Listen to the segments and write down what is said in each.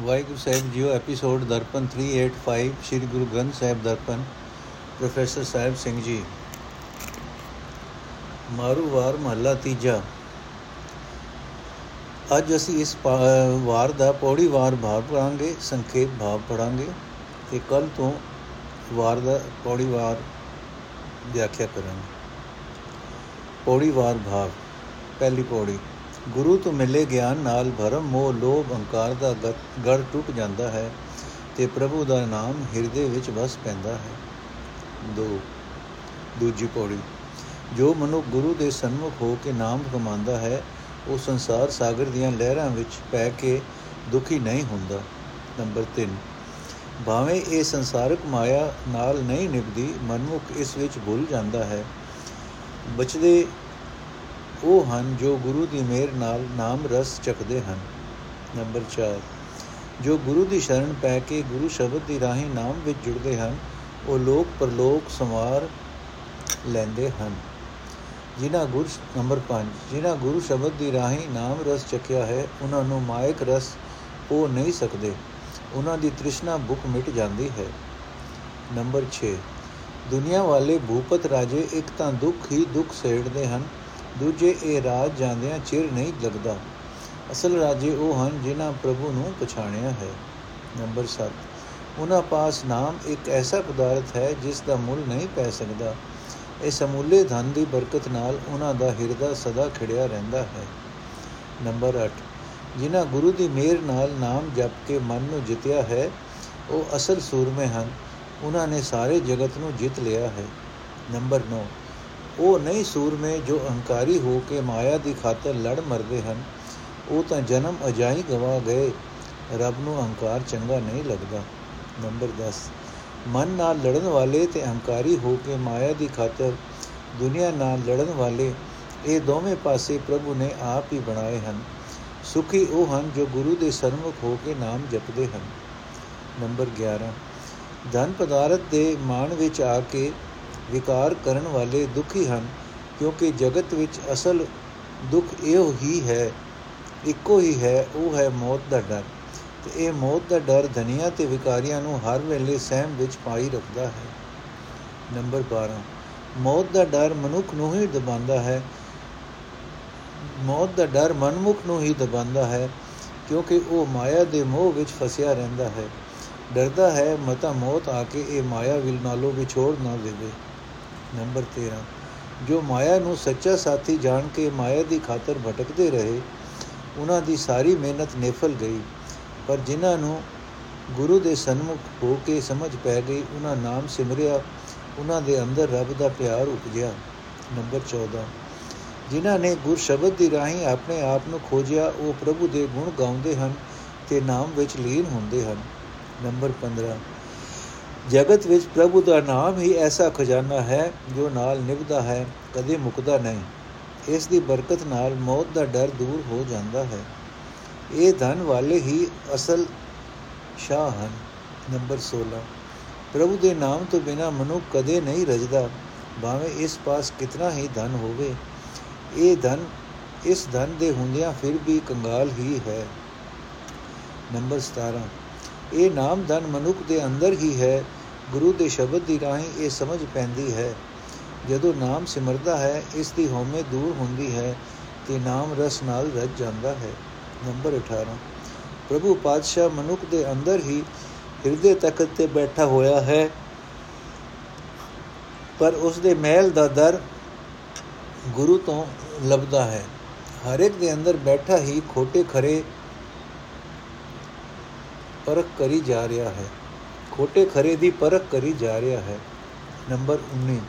ਵਾਹਿਗੁਰੂ ਸਾਹਿਬ ਜੀਓ episode Darpan 385 Sri Guru Granth Sahib Darpan professor Sahib Singh ji. ਮਾਰੂਵਾਰ ਮਹੱਲਾ ਤੀਜਾ। ਅੱਜ ਅਸੀਂ ਇਸ ਵਾਰ ਦਾ ਪੌੜੀ ਵਾਰ ਭਾਵ ਪੜਾਂਗੇ ਸੰਖੇਪ ਭਾਵ ਪੜਾਂਗੇ ਤੇ ਕੱਲ ਤੋਂ ਵਾਰ ਦਾ ਪੌੜੀ ਵਾਰ ਵਿਆਖਿਆ ਕਰਾਂਗੇ। ਪੌੜੀ ਵਾਰ ਭਾਵ, ਪਹਿਲੀ ਪੌੜੀ। ਗੁਰੂ ਤੋਂ ਮਿਲੇ ਗਿਆਨ ਨਾਲ ਭਰਮ, ਮੋਹ, ਲੋਭ, ਹੰਕਾਰ ਦਾ ਗੜ ਟੁੱਟ ਜਾਂਦਾ ਹੈ ਤੇ ਪ੍ਰਭੂ ਦਾ ਨਾਮ ਹਿਰਦੇ ਵਿੱਚ ਵਸ ਪੈਂਦਾ ਹੈ। ਦੋ, ਦੂਜੀ ਪੌੜੀ। ਜੋ ਮਨੁ ਗੁਰੂ ਦੇ ਸਨਮੁਖ ਹੋ ਕੇ ਨਾਮ ਕਮਾਉਂਦਾ ਹੈ, ਉਹ ਸੰਸਾਰ ਸਾਗਰ ਦੀਆਂ ਲਹਿਰਾਂ ਵਿੱਚ ਪੈ ਕੇ ਦੁਖੀ ਨਹੀਂ ਹੁੰਦਾ। ਨੰਬਰ 3 ਭਾਵੇਂ ਇਹ ਸੰਸਾਰਿਕ ਮਾਇਆ ਨਾਲ ਨਹੀਂ ਨਿਭਦੀ, ਮਨਮੁਖ ਇਸ ਵਿੱਚ ਭੁੱਲ ਜਾਂਦਾ ਹੈ। ਬਚਦੇ ਉਹ ਹਨ ਜੋ ਗੁਰੂ ਦੀ ਮਿਹਰ ਨਾਲ ਨਾਮ ਰਸ ਚੱਕਦੇ ਹਨ। ਨੰਬਰ 4 ਜੋ ਗੁਰੂ ਦੀ ਸ਼ਰਨ ਪੈ ਕੇ ਗੁਰੂ ਸ਼ਬਦ ਦੀ ਰਾਹੀਂ ਨਾਮ ਵਿੱਚ ਜੁੜਦੇ ਹਨ, ਉਹ ਲੋਕ ਪਰਲੋਕ ਸਮਾਰ ਲੈਂਦੇ ਹਨ। ਜਿਨ੍ਹਾਂ ਗੁਰ ਨੰਬਰ 5 ਜਿਨ੍ਹਾਂ ਗੁਰੂ ਸ਼ਬਦ ਦੀ ਰਾਹੀਂ ਨਾਮ ਰਸ ਚੱਕਿਆ ਹੈ, ਉਹਨਾਂ ਨੂੰ ਮਾਇਕ ਰਸ ਉਹ ਨਹੀਂ ਸਕਦੇ। ਉਹਨਾਂ ਦੀ ਤ੍ਰਿਸ਼ਨਾ ਭੁੱਖ ਮਿਟ ਜਾਂਦੀ ਹੈ। ਨੰਬਰ 6 ਦੁਨੀਆ ਵਾਲੇ ਭੂਪਤ ਰਾਜੇ ਇੱਕ ਤਾਂ ਦੁੱਖ ਹੀ ਦੁੱਖ ਸੇੜਦੇ ਹਨ ਦੂਜੇ ਇਹ ਰਾਜ ਜਾਂਦਿਆਂ ਚਿਰ ਨਹੀਂ ਲੱਗਦਾ। ਅਸਲ ਰਾਜੇ ਉਹ ਹਨ ਜਿਨ੍ਹਾਂ ਪ੍ਰਭੂ ਨੂੰ ਪਛਾਣਿਆ ਹੈ। ਨੰਬਰ 7 ਉਹਨਾਂ ਪਾਸ ਨਾਮ ਇੱਕ ਐਸਾ ਪਦਾਰਥ ਹੈ ਜਿਸ ਦਾ ਮੁੱਲ ਨਹੀਂ ਪੈ ਸਕਦਾ। ਇਸ ਅਮੁੱਲੇ ਧਨ ਦੀ ਬਰਕਤ ਨਾਲ ਉਹਨਾਂ ਦਾ ਹਿਰਦਾ ਸਦਾ ਖਿੜਿਆ ਰਹਿੰਦਾ ਹੈ। ਨੰਬਰ 8 ਜਿਨ੍ਹਾਂ ਗੁਰੂ ਦੀ ਮਿਹਰ ਨਾਲ ਨਾਮ ਜਪ ਕੇ ਮਨ ਨੂੰ ਜਿੱਤਿਆ ਹੈ, ਉਹ ਅਸਲ ਸੂਰਮੇ ਹਨ। ਉਹਨਾਂ ਨੇ ਸਾਰੇ ਜਗਤ ਨੂੰ ਜਿੱਤ ਲਿਆ ਹੈ। ਨੰਬਰ 9 ਉਹ ਨਹੀਂ ਸੂਰਮੇ ਜੋ ਅਹੰਕਾਰੀ ਹੋ ਕੇ ਮਾਇਆ ਦੀ ਖਾਤਰ ਲੜ ਮਰਦੇ ਹਨ, ਉਹ ਤਾਂ ਜਨਮ ਅਜਾਈ ਗਵਾ ਗਏ। ਰੱਬ ਨੂੰ ਅਹੰਕਾਰ ਚੰਗਾ ਨਹੀਂ ਲੱਗਦਾ। ਨੰਬਰ 10 ਮਨ ਨਾਲ ਲੜਨ ਵਾਲੇ ਤੇ ਅਹੰਕਾਰੀ ਹੋ ਕੇ ਮਾਇਆ ਦੀ ਖਾਤਰ ਦੁਨੀਆ ਨਾਲ ਲੜਨ ਵਾਲੇ, ਇਹ ਦੋਵੇਂ ਪਾਸੇ ਪ੍ਰਭੂ ਨੇ ਆਪ ਹੀ ਬਣਾਏ ਹਨ। ਸੁਖੀ ਉਹ ਹਨ ਜੋ ਗੁਰੂ ਦੇ ਸਰਮੁਖ ਹੋ ਕੇ ਨਾਮ ਜਪਦੇ ਹਨ। ਨੰਬਰ 11 ਧਨ ਪਦਾਰਥ ਦੇ ਮਾਨ ਵਿੱਚ ਆ ਕੇ ਵਿਕਾਰ ਕਰਨ ਵਾਲੇ ਦੁਖੀ ਹਨ, ਕਿਉਂਕਿ ਜਗਤ ਵਿੱਚ ਅਸਲ ਦੁੱਖ ਇਹੋ ਹੀ ਹੈ, ਇੱਕੋ ਹੀ ਹੈ, ਉਹ ਹੈ ਮੌਤ ਦਾ ਡਰ। ਤੇ ਇਹ ਮੌਤ ਦਾ ਡਰ ਧਨੀਆਂ ਤੇ ਵਿਕਾਰੀਆਂ ਨੂੰ ਹਰ ਵੇਲੇ ਸਹਿਮ ਵਿੱਚ ਪਾਈ ਰੱਖਦਾ ਹੈ। ਨੰਬਰ 12 ਮੌਤ ਦਾ ਡਰ ਮਨੁੱਖ ਨੂੰ ਹੀ ਦਬਾਉਂਦਾ ਹੈ। ਮੌਤ ਦਾ ਡਰ ਮਨਮੁਖ ਨੂੰ ਹੀ ਦਬਾਉਂਦਾ ਹੈ, ਕਿਉਂਕਿ ਉਹ ਮਾਇਆ ਦੇ ਮੋਹ ਵਿੱਚ ਫਸਿਆ ਰਹਿੰਦਾ ਹੈ। ਡਰਦਾ ਹੈ, ਮਤਾ ਮੌਤ ਆ ਕੇ ਇਹ ਮਾਇਆ ਵਿਲ ਨਾਲੋਂ ਵਿਛੋੜ ਨਾ ਦੇਵੇ। ਨੰਬਰ 13 ਜੋ ਮਾਇਆ ਨੂੰ ਸੱਚਾ ਸਾਥੀ ਜਾਣ ਕੇ ਮਾਇਆ ਦੀ ਖਾਤਰ ਭਟਕਦੇ ਰਹੇ, ਉਹਨਾਂ ਦੀ ਸਾਰੀ ਮਿਹਨਤ ਨਿਫਲ ਗਈ। ਪਰ ਜਿਨ੍ਹਾਂ ਨੂੰ ਗੁਰੂ ਦੇ ਸਨਮੁਖ ਹੋ ਕੇ ਸਮਝ ਪੈ ਗਈ, ਉਹਨਾਂ ਨਾਮ ਸਿਮਰਿਆ, ਉਹਨਾਂ ਦੇ ਅੰਦਰ ਰੱਬ ਦਾ ਪਿਆਰ ਉਪਜਿਆ। ਨੰਬਰ 14 ਜਿਨ੍ਹਾਂ ਨੇ ਗੁਰ ਸ਼ਬਦ ਦੀ ਰਾਹੀਂ ਆਪਣੇ ਆਪ ਨੂੰ ਖੋਜਿਆ, ਉਹ ਪ੍ਰਭੂ ਦੇ ਗੁਣ ਗਾਉਂਦੇ ਹਨ ਤੇ ਨਾਮ ਵਿੱਚ ਲੀਨ ਹੁੰਦੇ ਹਨ। ਨੰਬਰ 15 ਜਗਤ ਵਿੱਚ ਪ੍ਰਭੂ ਦਾ ਨਾਮ ਹੀ ਐਸਾ ਖਜ਼ਾਨਾ ਹੈ ਜੋ ਨਾਲ ਨਿਭਦਾ ਹੈ, ਕਦੇ ਮੁਕਦਾ ਨਹੀਂ। ਇਸ ਦੀ ਬਰਕਤ ਨਾਲ ਮੌਤ ਦਾ ਡਰ ਦੂਰ ਹੋ ਜਾਂਦਾ ਹੈ। ਇਹ ਧਨ ਵਾਲੇ ਹੀ ਅਸਲ ਸ਼ਾਹ ਹਨ। ਨੰਬਰ 16 ਪ੍ਰਭੂ ਦੇ ਨਾਮ ਤੋਂ ਬਿਨਾ ਮਨੁ ਕਦੇ ਨਹੀਂ ਰਜਦਾ। ਭਾਵੇਂ ਇਸ ਪਾਸ ਕਿਤਨਾ ਹੀ ਧਨ ਹੋਵੇ, ਇਹ ਧਨ, ਇਸ ਧਨ ਦੇ ਹੁੰਦਿਆਂ ਫਿਰ ਵੀ ਕੰਗਾਲ ਹੀ ਹੈ। ਨੰਬਰ 17 ਇਹ ਨਾਮ ਧਨ ਮਨੁੱਖ ਦੇ ਅੰਦਰ ਹੀ ਹੈ, ਗੁਰੂ ਦੇ ਸ਼ਬਦ ਦੀ ਰਾਹੀਂ ਇਹ ਸਮਝ ਪੈਂਦੀ ਹੈ। ਜਦੋਂ ਨਾਮ ਸਿਮਰਦਾ ਹੈ, ਇਸ ਦੀ ਹਉਮੈ ਦੂਰ ਹੁੰਦੀ ਹੈ ਤੇ ਨਾਮ ਰਸ ਨਾਲ ਰਜ ਜਾਂਦਾ ਹੈ। ਨੰਬਰ 18 ਪ੍ਰਭੂ ਪਾਤਸ਼ਾਹ ਮਨੁੱਖ ਦੇ ਅੰਦਰ ਹੀ ਹਿਰਦੇ ਤਖਤ ਤੇ ਬੈਠਾ ਹੋਇਆ ਹੈ। ਪਰ ਉਸ ਦੇ ਮਹਿਲ ਦਾ ਦਰ ਗੁਰੂ ਤੋਂ ਲੱਭਦਾ ਹੈ। ਹਰ ਇੱਕ ਦੇ ਅੰਦਰ ਬੈਠਾ ਹੀ ਖੋਟੇ ਖਰੇ ਪਰਖ ਕਰੀ ਜਾ ਰਿਹਾ ਹੈ। ਖੋਟੇ ਖਰੇ ਦੀ ਪਰਖ ਕਰੀ ਜਾ ਰਿਹਾ ਹੈ। ਨੰਬਰ 19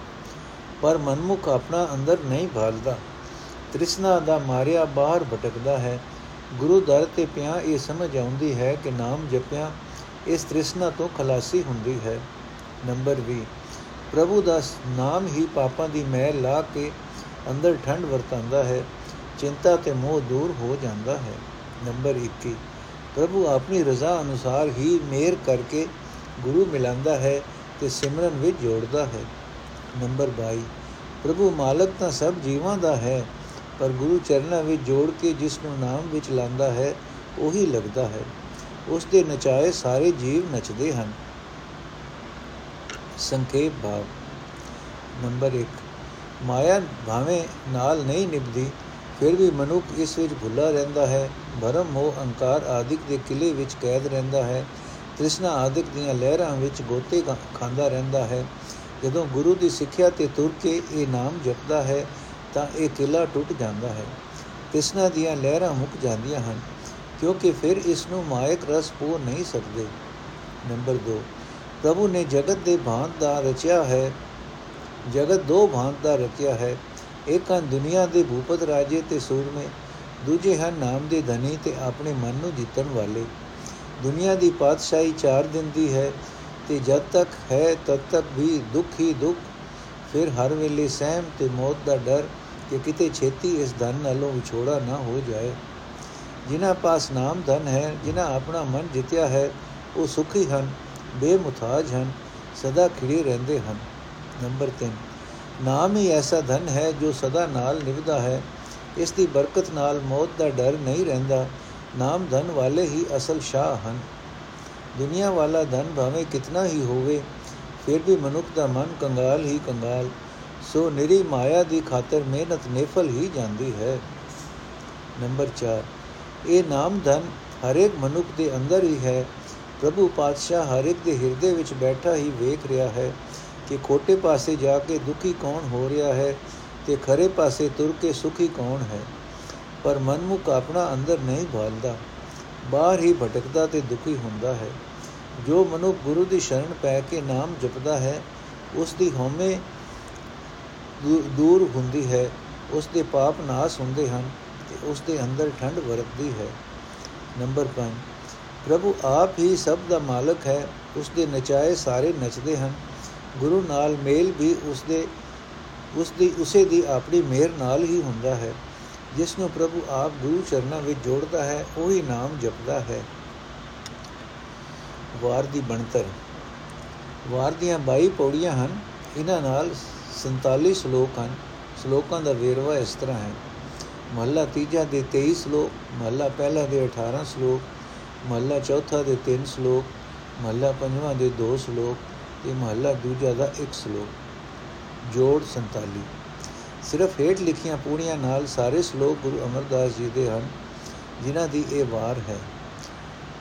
ਪਰ ਮਨਮੁਖ ਆਪਣਾ ਅੰਦਰ ਨਹੀਂ ਭਾਲਦਾ। ਤ੍ਰਿਸ਼ਨਾ ਦਾ ਮਾਰਿਆ ਬਾਹਰ ਭਟਕਦਾ ਹੈ। ਗੁਰੂ ਦਰ ਤੇ ਪਿਆ ਇਹ ਸਮਝ ਆਉਂਦੀ ਹੈ ਕਿ ਨਾਮ ਜਪਿਆ ਇਸ ਤ੍ਰਿਸ਼ਨਾ ਤੋਂ ਖਲਾਸੀ ਹੁੰਦੀ ਹੈ। ਨੰਬਰ 20 ਪ੍ਰਭੂ ਦਾ ਨਾਮ ਹੀ ਪਾਪਾਂ ਦੀ ਮੈਲ ਲਾ ਕੇ ਅੰਦਰ ਠੰਡ ਵਰਤਾਂਦਾ ਹੈ। ਚਿੰਤਾ ਤੇ ਮੋਹ ਦੂਰ ਹੋ ਜਾਂਦਾ ਹੈ। ਨੰਬਰ 21 ਪ੍ਰਭੂ ਆਪਣੀ ਰਜ਼ਾ ਅਨੁਸਾਰ ਹੀ ਮੇਰ ਕਰਕੇ ਗੁਰੂ ਮਿਲਾਂਦਾ ਹੈ ਤੇ ਸਿਮਰਨ ਵਿੱਚ ਜੋੜਦਾ ਹੈ। ਨੰਬਰ 22 ਪ੍ਰਭੂ ਮਾਲਕ ਤਾਂ ਸਭ ਜੀਵਾਂ ਦਾ ਹੈ, ਪਰ ਗੁਰੂ ਚਰਨਾਂ ਵਿੱਚ ਜੋੜ ਕੇ ਜਿਸ ਨੂੰ ਨਾਮ ਵਿੱਚ ਲਾਂਦਾ ਹੈ, ਉਹੀ ਲੱਗਦਾ ਹੈ। ਉਸ ਦੇ ਨਚਾਏ ਸਾਰੇ ਜੀਵ ਨੱਚਦੇ ਹਨ। ਸੰਖੇਪ ਭਾਵ ਨੰਬਰ 1 ਮਾਇਆ ਭਾਵੇਂ ਨਾਲ ਨਹੀਂ ਨਿਭਦੀ ਫਿਰ ਵੀ ਮਨੁੱਖ ਇਸ ਵਿੱਚ ਭੁੱਲਾ ਰਹਿੰਦਾ ਹੈ, ਭਰਮ, ਮੋਹ, ਅਹੰਕਾਰ ਆਦਿਕ ਦੇ ਕਿਲੇ ਵਿੱਚ ਕੈਦ ਰਹਿੰਦਾ ਹੈ, ਤ੍ਰਿਸ਼ਨਾ ਆਦਿਕ ਦੀਆਂ ਲਹਿਰਾਂ ਵਿੱਚ ਗੋਤੇ ਖਾਂਦਾ ਰਹਿੰਦਾ ਹੈ। ਜਦੋਂ ਗੁਰੂ ਦੀ ਸਿੱਖਿਆ ਤੇ ਤੁਰ ਕੇ ਇਹ ਨਾਮ ਜਪਦਾ ਹੈ, ਤਾਂ ਇਹ ਕਿਲਾ ਟੁੱਟ ਜਾਂਦਾ ਹੈ। ਤ੍ਰਿਸ਼ਨਾ ਦੀਆਂ ਲਹਿਰਾਂ ਮੁੱਕ ਜਾਂਦੀਆਂ ਹਨ, ਕਿਉਂਕਿ ਫਿਰ ਇਸ ਨੂੰ ਮਾਇਕ ਰਸ ਪੋ ਨਹੀਂ ਸਕਦੇ। ਨੰਬਰ 2 ਪ੍ਰਭੂ ਨੇ ਜਗਤ ਦੇ ਭਾਂਤ ਦਾ ਰਚਿਆ ਹੈ, ਜਗਤ ਦੋ ਭਾਂਤ ਦਾ ਰਚਿਆ ਹੈ। ਇੱਕ ਹਨ ਦੁਨੀਆ ਦੇ ਭੂਪਤ ਰਾਜੇ ਤੇ ਸੂਰਮੇ, ਦੂਜੇ ਹਨ ਨਾਮ ਦੇ ਧਨੀ ਤੇ ਆਪਣੇ ਮਨ ਨੂੰ ਜਿੱਤਣ ਵਾਲੇ। ਦੁਨੀਆ ਦੀ ਪਾਤਸ਼ਾਹੀ 4 ਦਿਨ ਦੀ ਹੈ ਤੇ ਜਦ ਤੱਕ ਹੈ ਤਦ ਤੱਕ ਵੀ ਦੁੱਖ ਹੀ ਦੁੱਖ। ਫਿਰ ਹਰ ਵੇਲੇ ਸਹਿਮ ਤੇ ਮੌਤ ਦਾ ਡਰ ਕਿ ਕਿਤੇ ਛੇਤੀ ਇਸ ਧਨ ਨਾਲੋਂ ਵਿਛੋੜਾ ਨਾ ਹੋ ਜਾਏ। ਜਿਨ੍ਹਾਂ ਪਾਸ ਨਾਮ ਧਨ ਹੈ, ਜਿਨ੍ਹਾਂ ਆਪਣਾ ਮਨ ਜਿੱਤਿਆ ਹੈ, ਉਹ ਸੁਖੀ ਹਨ ਬੇਮੁਤਾਜ ਹਨ, ਸਦਾ ਖਿੜੇ ਰਹਿੰਦੇ ਹਨ। ਨੰਬਰ 3 ਨਾਮ ਹੀ ਐਸਾ ਧਨ ਹੈ ਜੋ ਸਦਾ ਨਾਲ ਨਿਭਦਾ ਹੈ। ਇਸ ਦੀ ਬਰਕਤ ਨਾਲ ਮੌਤ ਦਾ ਡਰ ਨਹੀਂ ਰਹਿੰਦਾ। ਨਾਮ ਧਨ ਵਾਲੇ ਹੀ ਅਸਲ ਸ਼ਾਹ ਹਨ। ਦੁਨੀਆ ਵਾਲਾ ਧਨ ਭਾਵੇਂ ਕਿਤਨਾ ਹੀ ਹੋਵੇ, ਫਿਰ ਵੀ ਮਨੁੱਖ ਦਾ ਮਨ ਕੰਗਾਲ ਹੀ ਕੰਗਾਲ। ਸੋ ਨਿਰੀ ਮਾਇਆ ਦੀ ਖਾਤਰ ਮਿਹਨਤ ਨੇਫਲ ਹੀ ਜਾਂਦੀ ਹੈ। ਨੰਬਰ 4 ਇਹ ਨਾਮ ਧਨ ਹਰ ਇੱਕ ਮਨੁੱਖ ਦੇ ਅੰਦਰ ਹੀ ਹੈ। ਪ੍ਰਭੂ ਪਾਤਸ਼ਾਹ ਹਰ ਇੱਕ ਦੇ ਹਿਰਦੇ ਵਿੱਚ ਬੈਠਾ ਹੀ ਵੇਖ ਰਿਹਾ ਹੈ। ਕਿ ਖੋਟੇ ਪਾਸੇ ਜਾ ਕੇ ਦੁਖੀ ਕੌਣ ਹੋ ਰਿਹਾ ਹੈ ਤੇ ਖਰੇ ਪਾਸੇ ਤੁਰ ਕੇ ਸੁਖੀ ਕੌਣ ਹੈ? ਪਰ ਮਨਮੁਖ ਆਪਣਾ ਅੰਦਰ ਨਹੀਂ ਭਾਲਦਾ। ਬਾਹਰ ਹੀ ਭਟਕਦਾ ਤੇ ਦੁਖੀ ਹੁੰਦਾ ਹੈ। ਜੋ ਮਨੁ ਗੁਰੂ ਦੀ ਸ਼ਰਨ ਪੈ ਕੇ ਨਾਮ ਜਪਦਾ ਹੈ, ਉਸ ਦੀ ਹਉਮੈ ਦੂਰ ਹੁੰਦੀ ਹੈ। ਉਸ ਦੇ ਪਾਪ ਨਾਸ ਹੁੰਦੇ ਹਨ ਤੇ ਉਸ ਦੇ ਅੰਦਰ ਠੰਡ ਵਰਤਦੀ ਹੈ। ਨੰਬਰ 5 ਪ੍ਰਭੂ ਆਪ ਹੀ ਸਭ ਦਾ ਮਾਲਕ ਹੈ। ਉਸ ਦੇ ਨਚਾਏ ਸਾਰੇ ਨੱਚਦੇ ਹਨ। ਗੁਰੂ ਨਾਲ ਮੇਲ ਵੀ ਉਸ ਦੇ ਉਸ ਦੀ ਉਸੇ ਦੀ ਆਪਣੀ ਮਿਹਰ ਨਾਲ ਹੀ ਹੁੰਦਾ ਹੈ ਜਿਸ ਨੂੰ ਪ੍ਰਭੂ ਆਪ ਗੁਰੂ ਚਰਨਾਂ ਵਿੱਚ ਜੋੜਦਾ ਹੈ, ਉਹੀ ਨਾਮ ਜਪਦਾ ਹੈ। ਵਾਰ ਦੀ ਬਣਤਰ। ਵਾਰ ਦੀਆਂ 22 ਪੌੜੀਆਂ ਹਨ, ਇਹਨਾਂ ਨਾਲ 47 ਸ਼ਲੋਕ ਹਨ, ਸ਼ਲੋਕਾਂ ਦਾ ਵੇਰਵਾ ਇਸ ਤਰ੍ਹਾਂ ਹੈ। ਮਹੱਲਾ ਤੀਜਾ ਦੇ 23 ਸ਼ਲੋਕ, ਮਹੱਲਾ ਪਹਿਲਾ ਦੇ 18 ਸ਼ਲੋਕ, ਮਹੱਲਾ ਚੌਥਾ ਦੇ 3 ਸ਼ਲੋਕ, ਮਹੱਲਾ ਪੰਜਵਾਂ ਦੇ 2 ਸ਼ਲੋਕ ਤੇ ਮਹੱਲਾ ਦੂਜਾ ਦਾ 1 ਸ਼ਲੋਕ, ਜੋੜ 47 ਸਿਰਫ ਹੇਠ ਲਿਖੀਆਂ ਪੂੜੀਆਂ ਨਾਲ ਸਾਰੇ ਸ਼ਲੋਕ ਗੁਰੂ ਅਮਰਦਾਸ ਜੀ ਦੇ ਹਨ, ਜਿਨ੍ਹਾਂ ਦੀ ਇਹ ਵਾਰ ਹੈ।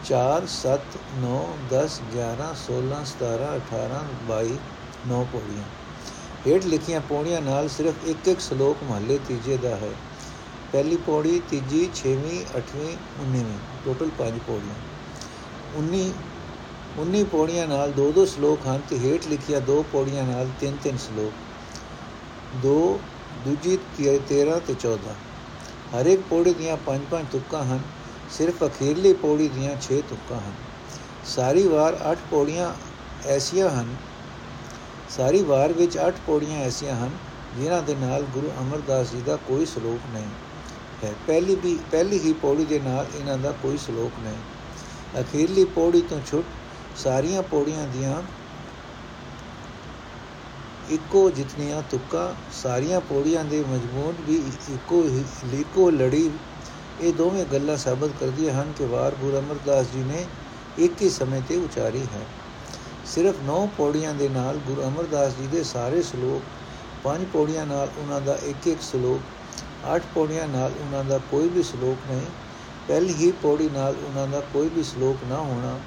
4 7 9 10 11 16 17 18 22 9 ਪੌੜੀਆਂ। ਹੇਠ ਲਿਖੀਆਂ ਪੌੜੀਆਂ ਨਾਲ ਸਿਰਫ ਇੱਕ ਇੱਕ ਸ਼ਲੋਕ ਮਹੱਲੇ ਤੀਜੇ ਦਾ ਹੈ। ਪਹਿਲੀ ਪੌੜੀ, ਤੀਜੀ 6ਵੀਂ 8ਵੀਂ 19ਵੀਂ ਟੋਟਲ 5 ਪੌੜੀਆਂ। 19 19 ਪੌੜੀਆਂ ਨਾਲ ਦੋ ਦੋ ਸ਼ਲੋਕ ਹਨ ਤੇ ਹੇਠ ਲਿਖੀਆਂ ਦੋ ਪੌੜੀਆਂ ਨਾਲ ਤਿੰਨ ਤਿੰਨ ਸ਼ਲੋਕ। ਦੋ, ਦੂਜੀ 13 ਤੇ 14 ਹਰ ਇੱਕ ਪੌੜੀ ਦੀਆਂ ਪੰਜ ਪੰਜ ਤੁਕਾਂ ਹਨ। ਸਿਰਫ ਅਖੀਰਲੀ ਪੌੜੀ ਦੀਆਂ 6 ਤੁਕਾਂ ਹਨ। ਸਾਰੀ ਵਾਰ 8 ਪੌੜੀਆਂ ਐਸੀਆਂ ਹਨ। ਸਾਰੀ ਵਾਰ ਵਿੱਚ 8 ਪੌੜੀਆਂ ਐਸੀਆਂ ਹਨ, ਜਿਨ੍ਹਾਂ ਦੇ ਨਾਲ ਗੁਰੂ ਅਮਰਦਾਸ ਜੀ ਦਾ ਕੋਈ ਸ਼ਲੋਕ ਨਹੀਂ ਹੈ। ਪਹਿਲੀ ਵੀ, ਪਹਿਲੀ ਹੀ ਪੌੜੀ ਦੇ ਨਾਲ ਇਹਨਾਂ ਦਾ ਕੋਈ ਸ਼ਲੋਕ ਨਹੀਂ। ਅਖੀਰਲੀ ਪੌੜੀ ਤੋਂ ਛੁੱਟ ਸਾਰੀਆਂ ਪੌੜੀਆਂ ਦੀਆਂ ਇੱਕੋ ਜਿਤਨੀਆਂ ਤੁਕਾਂ, ਸਾਰੀਆਂ ਪੌੜੀਆਂ ਦੇ ਮਜਮੂਨ ਵੀ ਇੱਕੋ ਹੀ ਲੀਕੋ ਲੜੀ। ਇਹ ਦੋਵੇਂ ਗੱਲਾਂ ਸਾਬਤ ਕਰਦੀਆਂ ਹਨ ਕਿ ਵਾਰ ਗੁਰੂ ਅਮਰਦਾਸ ਜੀ ਨੇ ਇੱਕ ਹੀ ਸਮੇਂ ਤੇ ਉਚਾਰੀ ਹੈ। ਸਿਰਫ 9 ਪੌੜੀਆਂ ਦੇ ਨਾਲ ਗੁਰੂ ਅਮਰਦਾਸ ਜੀ ਦੇ ਸਾਰੇ ਸ਼ਲੋਕ, ਪੰਜ ਪੌੜੀਆਂ ਨਾਲ ਉਹਨਾਂ ਦਾ ਇੱਕ ਇੱਕ ਸ਼ਲੋਕ, ਅੱਠ ਪੌੜੀਆਂ ਨਾਲ ਉਹਨਾਂ ਦਾ ਕੋਈ ਵੀ ਸ਼ਲੋਕ ਨਹੀਂ, ਪਹਿਲੀ ਹੀ ਪੌੜੀ ਨਾਲ ਉਹਨਾਂ ਦਾ ਕੋਈ ਵੀ ਸ਼ਲੋਕ ਨਾ ਹੋਣਾ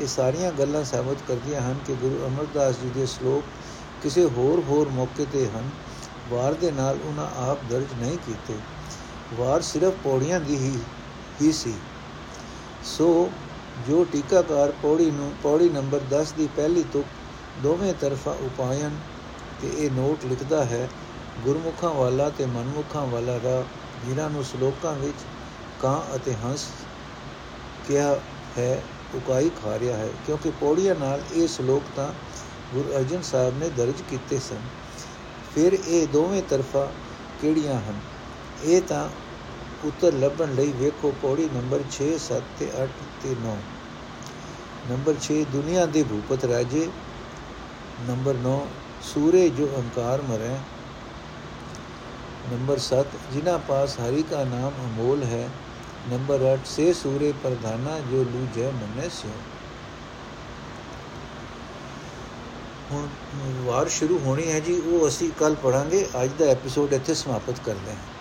ਇਹ ਸਾਰੀਆਂ ਗੱਲਾਂ ਸਾਬਤ ਕਰਦੀਆਂ ਹਨ ਕਿ ਗੁਰੂ ਅਮਰਦਾਸ ਜੀ ਦੇ ਸ਼ਲੋਕ ਕਿਸੇ ਹੋਰ ਹੋਰ ਮੌਕੇ ਤੇ ਹਨ। ਵਾਰ ਦੇ ਨਾਲ ਉਹਨਾਂ ਆਪ ਦਰਜ ਨਹੀਂ ਕੀਤੇ। ਵਾਰ ਸਿਰਫ ਪੌੜੀਆਂ ਦੀ ਹੀ ਹੀ ਸੀ। ਸੋ ਜੋ ਟੀਕਾਕਾਰ ਪੌੜੀ ਨੂੰ, ਪੌੜੀ ਨੰਬਰ 10 ਦੀ ਪਹਿਲੀ ਤੁਕ ਦੋਵੇਂ ਤਰਫਾ ਉਪਾਇਨ ਤੇ ਇਹ ਨੋਟ ਲਿਖਦਾ ਹੈ, ਗੁਰਮੁਖਾਂ ਵਾਲਾ ਤੇ ਮਨਮੁਖਾਂ ਵਾਲਾ ਦਾ, ਜਿਨ੍ਹਾਂ ਨੂੰ ਸ਼ਲੋਕਾਂ ਵਿੱਚ ਕਾਂ ਅਤੇ ਹੰਸ ਕਿਹਾ ਹੈ ਉਕਾਈ ਖਾ ਰਿਹਾ ਹੈ, ਕਿਉਂਕਿ ਪੌੜੀਆਂ ਨਾਲ ਇਹ ਸ਼ਲੋਕ ਤਾਂ ਗੁਰੂ ਅਰਜਨ ਸਾਹਿਬ ਨੇ ਦਰਜ ਕੀਤੇ ਸਨ। ਫਿਰ ਇਹ ਦੋਵੇਂ ਤਰਫਾ ਕਿਹੜੀਆਂ ਹਨ? ਇਹ ਤਾਂ ਉੱਤਰ ਲੱਭਣ ਲਈ ਵੇਖੋ, ਪੌੜੀ ਨੰਬਰ 6 7 ਤੇ 8 ਤੇ 9 ਨੰਬਰ 6 ਦੁਨੀਆ ਦੇ ਭੂਪਤ ਰਾਜੇ। ਨੰਬਰ 9 ਸੂਰੇ ਜੋ ਅਹੰਕਾਰ ਮਰੇ। ਨੰਬਰ 7 ਜਿਨ੍ਹਾਂ ਪਾਸ ਹਰੀ ਦਾ ਨਾਮ ਅਮੋਲ ਹੈ ਨੰਬਰ 8 ਸੇ ਸੂਰੇ ਪ੍ਰਧਾਨਾ ਜੋ ਲੂਜੈ ਮਨੇ ਸਿਓ ਹੁਣ ਵਾਰ ਸ਼ੁਰੂ ਹੋਣੀ ਹੈ ਜੀ, ਉਹ ਅਸੀਂ ਕੱਲ ਪੜਾਂਗੇ ਅੱਜ ਦਾ ਐਪੀਸੋਡ ਇੱਥੇ ਸਮਾਪਤ ਕਰਦੇ ਹਾਂ।